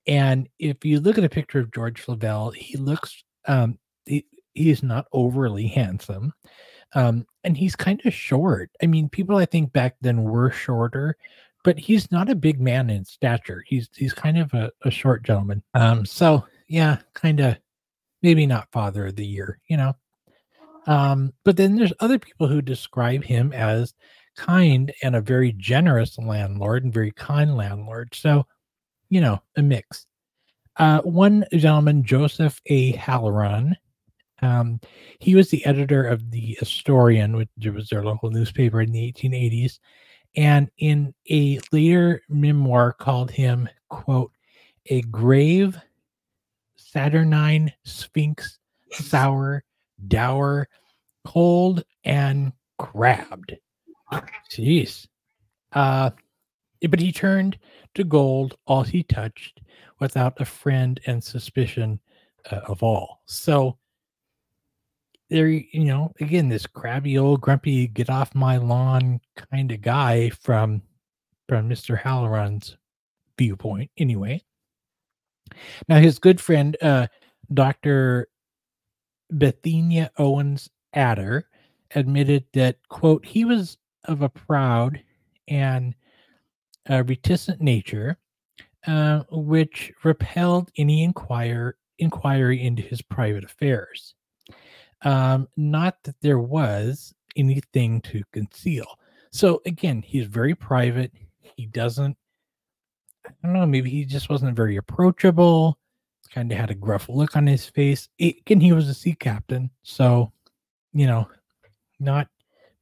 And if you look at a picture of George Flavel, he looks um he, is not overly handsome. Um, and he's kind of short. I mean, people I think back then were shorter, but he's not a big man in stature. He's he's kind of a, a short gentleman. Um, so yeah, kind of maybe not father of the year, you know. Um, but then there's other people who describe him as kind and a very generous landlord and very kind landlord. So, you know, a mix. Uh, one gentleman, Joseph A. Halloran, Um, he was the editor of the Astorian, which was their local newspaper in the 1880s, and in a later memoir called him, quote, a grave, saturnine sphinx, sour, dour, cold, and crabbed. Jeez. Uh, but he turned to gold all he touched without a friend and suspicion uh, of all. So there, you know, again, this crabby old grumpy get off my lawn kind of guy from from Mr. Halloran's viewpoint, anyway. Now his good friend, uh, Dr. Bethania Owens Adder, admitted that, quote, he was of a proud and uh, reticent nature, uh, which repelled any inquire, inquiry into his private affairs. Um, not that there was anything to conceal. So again, he's very private. He doesn't, I don't know, maybe he just wasn't very approachable, kind of had a gruff look on his face. It, again, he was a sea captain. So, you know, not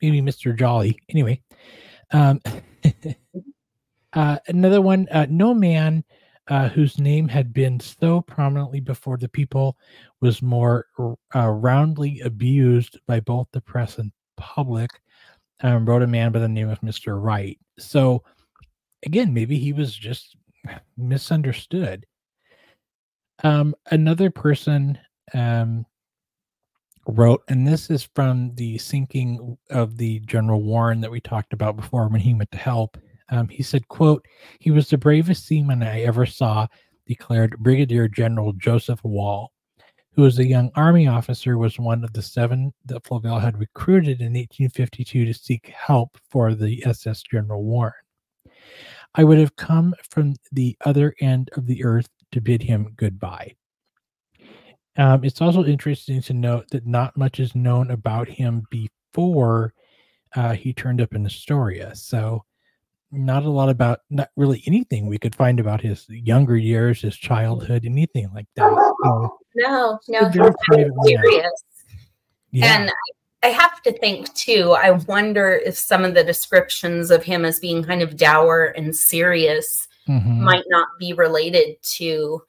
maybe Mr. Jolly. Anyway, um, *laughs* uh, another one, uh, no man uh, whose name had been so prominently before the people was more uh, roundly abused by both the press and public, um, wrote a man by the name of Mr. Wright. So, again, maybe he was just misunderstood. Um, another person um, wrote, and this is from the sinking of the General Warren that we talked about before when he went to help. Um, he said, quote, he was the bravest seaman I ever saw, declared Brigadier General Joseph Wall, who was a young army officer, was one of the seven that Flavel had recruited in 1852 to seek help for the SS General Warren. I would have come from the other end of the earth to bid him goodbye. Um, it's also interesting to note that not much is known about him before uh, he turned up in Astoria. So, not a lot about not really anything we could find about his younger years, his childhood, anything like that. So, no, no, he's serious. Yeah. And I have to think too. I wonder if some of the descriptions of him as being kind of dour and serious mm-hmm. might not be related to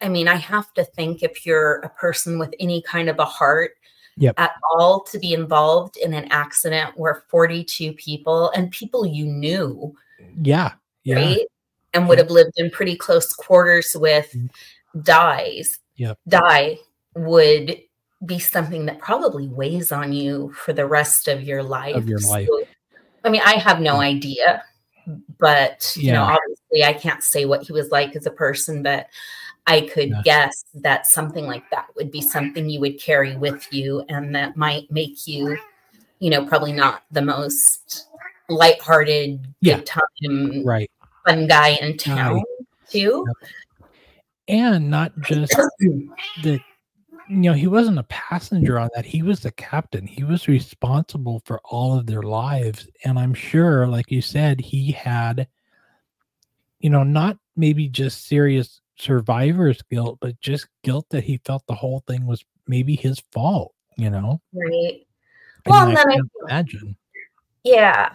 I mean, I have to think if you're a person with any kind of a heart yep. at all to be involved in an accident where 42 people and people you knew. Yeah. Yeah. Right. And would have lived in pretty close quarters with mm-hmm. dies. Yep. Die would be something that probably weighs on you for the rest of your life. Of your life. So, I mean, I have no idea, but yeah. you know, obviously I can't say what he was like as a person, but I could yeah. guess that something like that would be something you would carry with you and that might make you, you know, probably not the most lighthearted, yeah. good time, right. fun guy in town, too. And not just *coughs* the you know, he wasn't a passenger on that. He was the captain. He was responsible for all of their lives. And I'm sure, like you said, he had, you know, not maybe just serious survivor's guilt, but just guilt that he felt the whole thing was maybe his fault, you know? Right. well, I then I imagine. Yeah.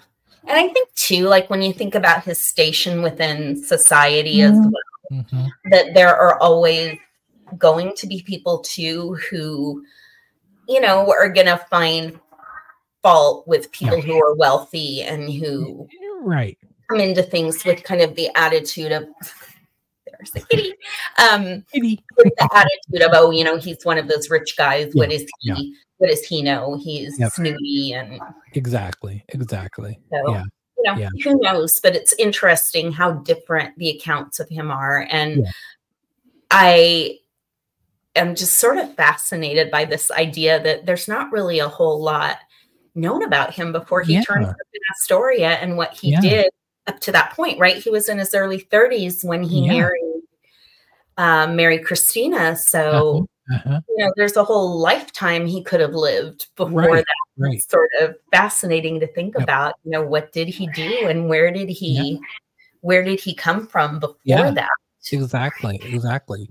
And I think too, like when you think about his station within society mm-hmm. as well, mm-hmm. that there are always going to be people too who, you know, are going to find fault with people yeah. who are wealthy and who right come into things with kind of the attitude of the kitty. *laughs* Um, kitty. with the attitude of, oh, you know, he's one of those rich guys. Yeah. What is he? Yeah. What does he know? He's yep. snooty and exactly, exactly. So, yeah. You know, yeah. who knows? But it's interesting how different the accounts of him are, and I am just sort of fascinated by this idea that there's not really a whole lot known about him before he yeah. turned up in Astoria and what he yeah. did up to that point, right? He was in his early 30s when he yeah. married um, Mary Christina. So, uh-huh. Uh-huh. you know, there's a whole lifetime he could have lived before right. that. Right. It's sort of fascinating to think yep. about. You know, what did he do and where did he, yep. where did he come from before yeah. that? Exactly, exactly.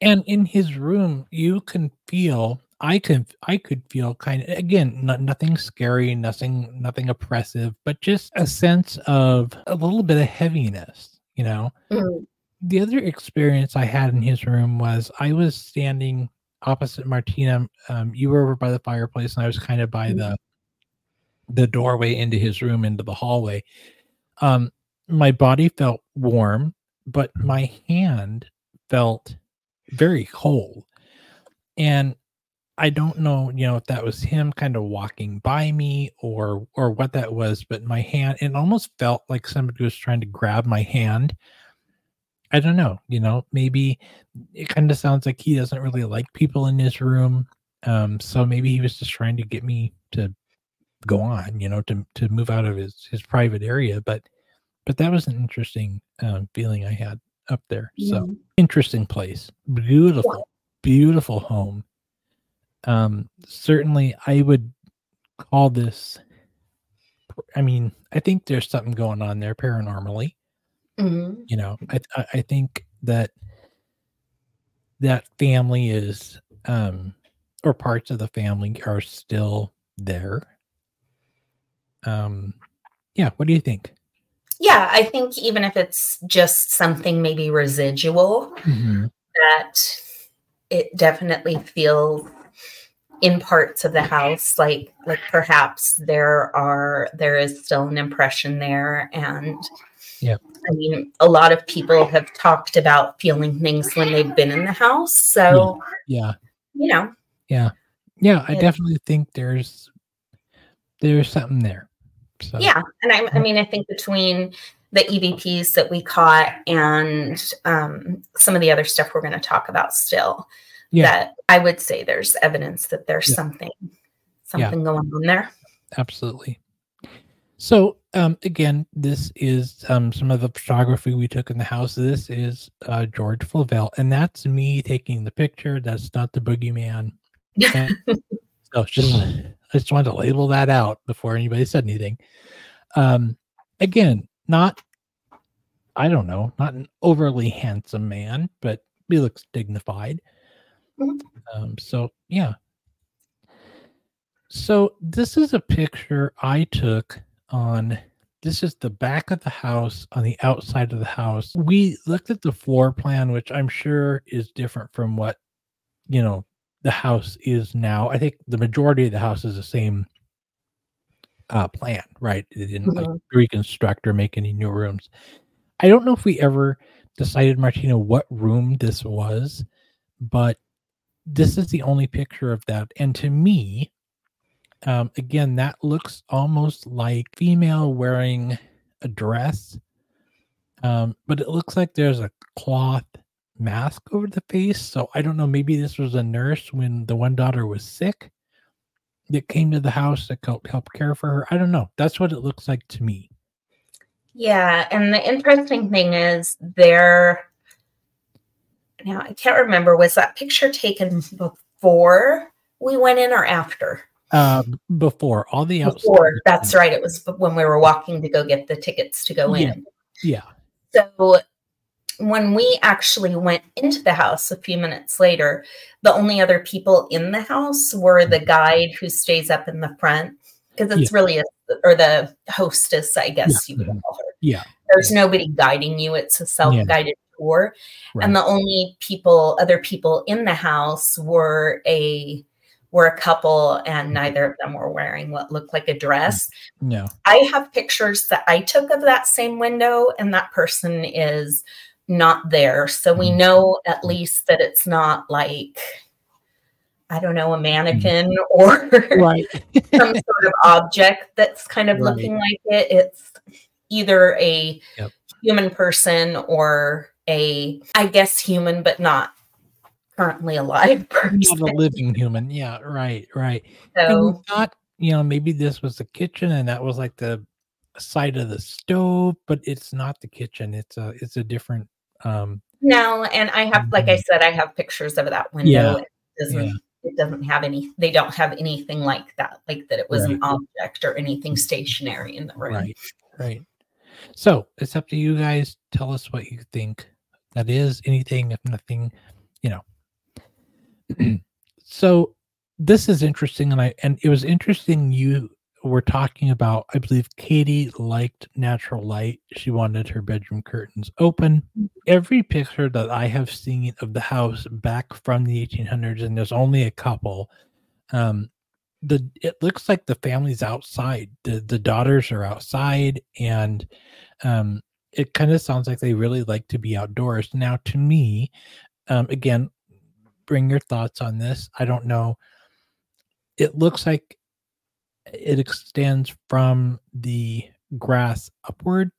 And in his room, you can feel I can. I could feel kind of again not, nothing scary, nothing nothing oppressive, but just a sense of a little bit of heaviness, you know. Mhm. The other experience I had in his room was I was standing opposite Martina. Um, you were over by the fireplace, and I was kind of by Mhm. the the doorway into his room into the hallway. Um, my body felt warm, but my hand felt very cold. And I don't know, you know, if that was him kind of walking by me or or what that was, but my hand it almost felt like somebody was trying to grab my hand. I don't know, you know, maybe it kind of sounds like he doesn't really like people in his room. Um, so maybe he was just trying to get me to go on, you know, to to move out of his his private area. But but that was an interesting um, feeling I had up there. So Mhm. interesting place, beautiful, beautiful home. Um, certainly, I would call this. I mean, I think there's something going on there paranormally. Mhm. You know, I I, I think that that family is, um, or parts of the family are still there. Um, yeah. What do you think? Yeah, I think even if it's just something maybe residual, that it definitely feels in parts of the house like like perhaps there are there is still an impression there and Yeah. i mean a lot of people have talked about feeling things when they've been in the house so Yeah. you know Yeah, Yeah, I Yeah. definitely think there's there's something there. So yeah and I, I mean i think between the evps that we caught and um, some of the other stuff we're going to talk about still Yeah. that i would say there's evidence that there's Yeah. something something going on there absolutely. So um again, this is um some of the photography we took in the house. This is uh George Flavel, and that's me taking the picture. That's not the boogeyman. And *laughs* so just I just wanted to label that out before anybody said anything. Um again, not I don't know, not an overly handsome man, but he looks dignified. Um, so yeah. So this is a picture I took on this is the back of the house on the outside of the house. We looked at the floor plan, which I'm sure is different from what you know the house is now. I think the majority of the house is the same uh plan, right? They didn't like Mhm. reconstruct or make any new rooms. I don't know if we ever decided, Martina, what room this was, but this is the only picture of that. And to me, um, again, that looks almost like female wearing a dress. Um, but it looks like there's a cloth mask over the face. So I don't know. Maybe this was a nurse when the one daughter was sick that came to the house to helped help care for her. I don't know. That's what it looks like to me. Yeah, and the interesting thing is there now I can't remember was that picture taken before we went in or after? Uh, before all the outside. Before. That's right. It was when we were walking to go get the tickets to go Yeah. in. Yeah. So when we actually went into the house a few minutes later, the only other people in the house were the guide who stays up in the front because it's really a or the hostess, I guess you could Mhm. call her. Yeah. There's nobody guiding you. It's a self-guided tour. Right. And the only people, other people in the house were a were a couple, and mm-hmm. neither of them were wearing what looked like a mm-hmm. dress. No. I have pictures that I took of that same window, and that person is not there. So we Mhm. know at least that it's not like, I don't know, a mm-hmm. mannequin *laughs* or Right. some sort of object that's kind of Right. looking like it. It's either a Yep. human person or a, I guess, human, but not currently alive *laughs* person. Not a living human. Yeah. Right. Right. So, thought, you know, maybe this was the kitchen and that was like the side of the stove, but it's not the kitchen. It's a it's a different um no, and I have, like I Mhm. said, I have pictures of that window. Yeah. It doesn't, Yeah. it doesn't have any, they don't have anything like that, like that it was an object or anything stationary in the room. right. Right. So it's up to you guys. Tell us what you think that is anything, if nothing, you know. So this is interesting, and I and it was interesting you were talking about. I believe Katie liked natural light. She wanted her bedroom curtains open. Every picture that I have seen of the house back from the 1800s, and there's only a couple. Um, the it looks like the family's outside. The the daughters are outside, and um, it kind of sounds like they really like to be outdoors. Now, to me, um, again, bring your thoughts on this. I don't know. It looks like it extends from the grass upward.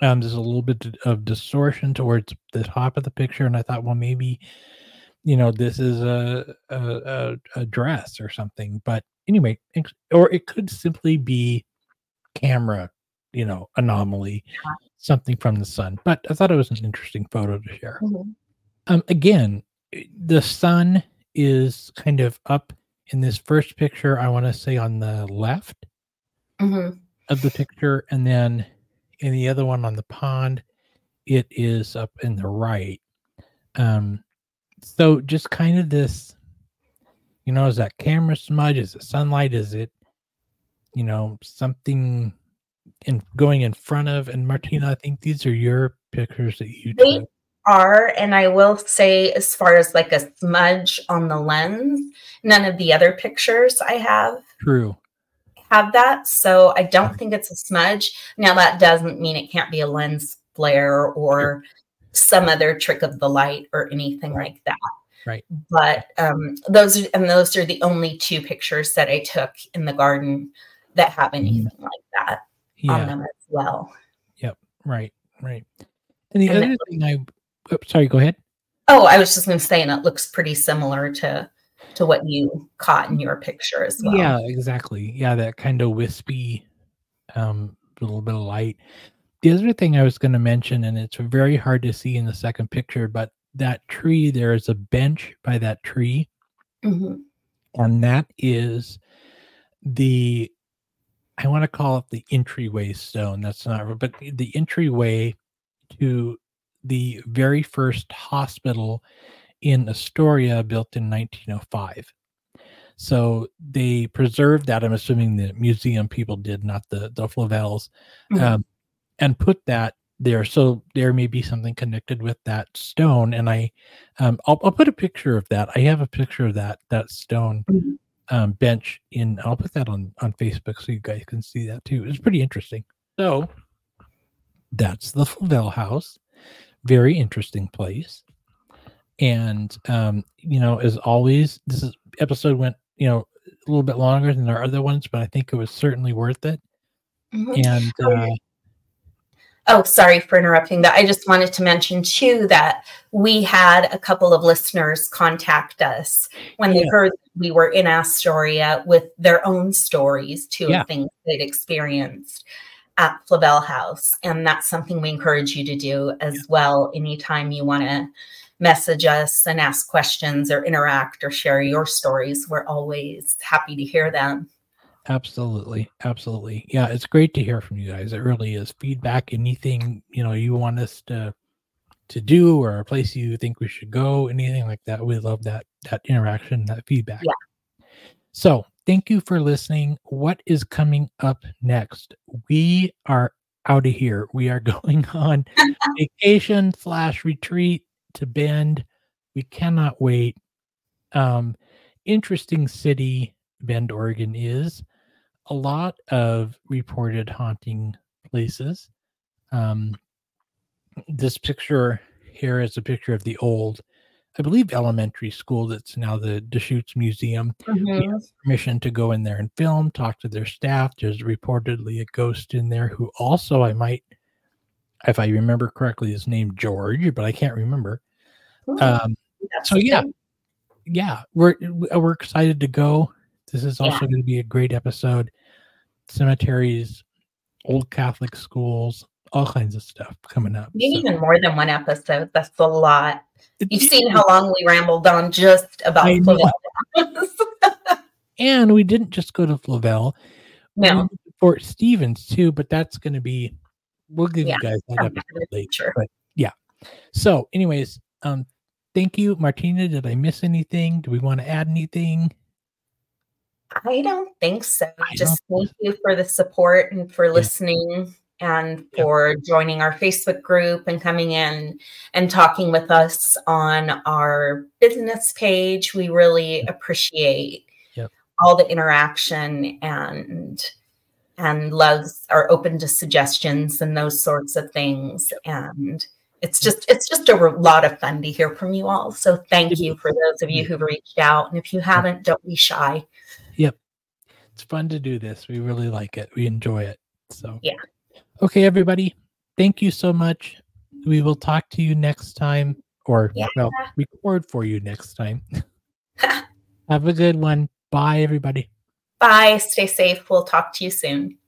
Um, there's a little bit of distortion towards the top of the picture, and I thought, well, maybe you know this is a a, a, dress or something. But anyway, or it could simply be camera, you know, anomaly, something from the sun. But I thought it was an interesting photo to share. Mm-hmm. Um, again, the sun is kind of up in this first picture, I want to say on the left mm-hmm. of the picture, and then in the other one on the pond, it is up in the right. Um, so just kind of this, you know, is that camera smudge? Is it sunlight? Is it, you know, something in going in front of? And Martina, I think these are your pictures that you took are and i will say as far as like a smudge on the lens none of the other pictures i have true have that so i don't think it's a smudge now that doesn't mean it can't be a lens flare or some other trick of the light or anything right. like that right but um those are, and those are the only two pictures that i took in the garden that have mm-hmm. anything mm. like that yeah. on them as well yep right right and the and other thing i Oh, sorry, go ahead. Oh, I was just going to say, and it looks pretty similar to to what you caught in your picture as well. Yeah, exactly. Yeah, that kind of wispy, um, a little bit of light. The other thing I was going to mention, and it's very hard to see in the second picture, but that tree, there is a bench by that tree, mm-hmm. and that is the I want to call it the entryway stone. That's not, but the entryway to the very first hospital in Astoria built in 1905. So they preserved that. I'm assuming the museum people did, not the the Flavels, mm-hmm. um, and put that there. So there may be something connected with that stone. And I, um, I'll, I'll put a picture of that. I have a picture of that that stone mm-hmm. um, bench in. I'll put that on on Facebook so you guys can see that too. It's pretty interesting. So that's the Flavel House very interesting place. And um, you know, as always, this is, episode went, you know, a little bit longer than our other ones, but I think it was certainly worth it. Mm-hmm. And uh, Oh, sorry for interrupting that. I just wanted to mention too that we had a couple of listeners contact us when they heard we were in Astoria with their own stories too yeah. of things they'd experienced at Flavel House. And that's something we encourage you to do as well. Anytime you want to message us and ask questions or interact or share your stories, we're always happy to hear them. Absolutely. Absolutely. Yeah, it's great to hear from you guys. It really is. Feedback, anything, you know, you want us to to do or a place you think we should go, anything like that. We love that that interaction, that feedback. Yeah. So thank you for listening. What is coming up next? We are out of here. We are *laughs* going on *laughs* vacation slash retreat to Bend. We cannot wait. Um, interesting city Bend, Oregon is. A lot of reported haunting places. Um, this picture here is a picture of the old I believe, elementary school that's now the Deschutes Museum. Mm-hmm. permission to go in there and film, talk to their staff. There's reportedly a ghost in there who also, I might, if I remember correctly, is named George, but I can't remember. Um, so yeah, yeah, we're we're excited to go. This is also yeah. going to be a great episode. Cemeteries, old Catholic schools, all kinds of stuff coming up. Maybe so. even more than one episode. That's a lot. You've seen how long we rambled on just about Flavel. and we didn't just go to Flavel. No. Fort Stevens too, but that's going to be, we'll give yeah, you guys that episode later. But yeah. So, anyways, um, thank you, Martina. Did I miss anything? Do we want to add anything? I don't think so. I Just thank you for the support and for listening and Yeah. for joining our Facebook group and coming in and talking with us on our business page. We really appreciate Yep. all the interaction and and loves are open to suggestions and those sorts of things and it's just it's just a lot of fun to hear from you all so thank you for those of you who've reached out and if you haven't don't be shy yep It's fun to do this. We really like it. We enjoy it. So, Yeah. Okay, everybody. Thank you so much. We will talk to you next time, or Yeah. well, record for you next time. *laughs* Have a good one. Bye, everybody. Bye. Stay safe. We'll talk to you soon.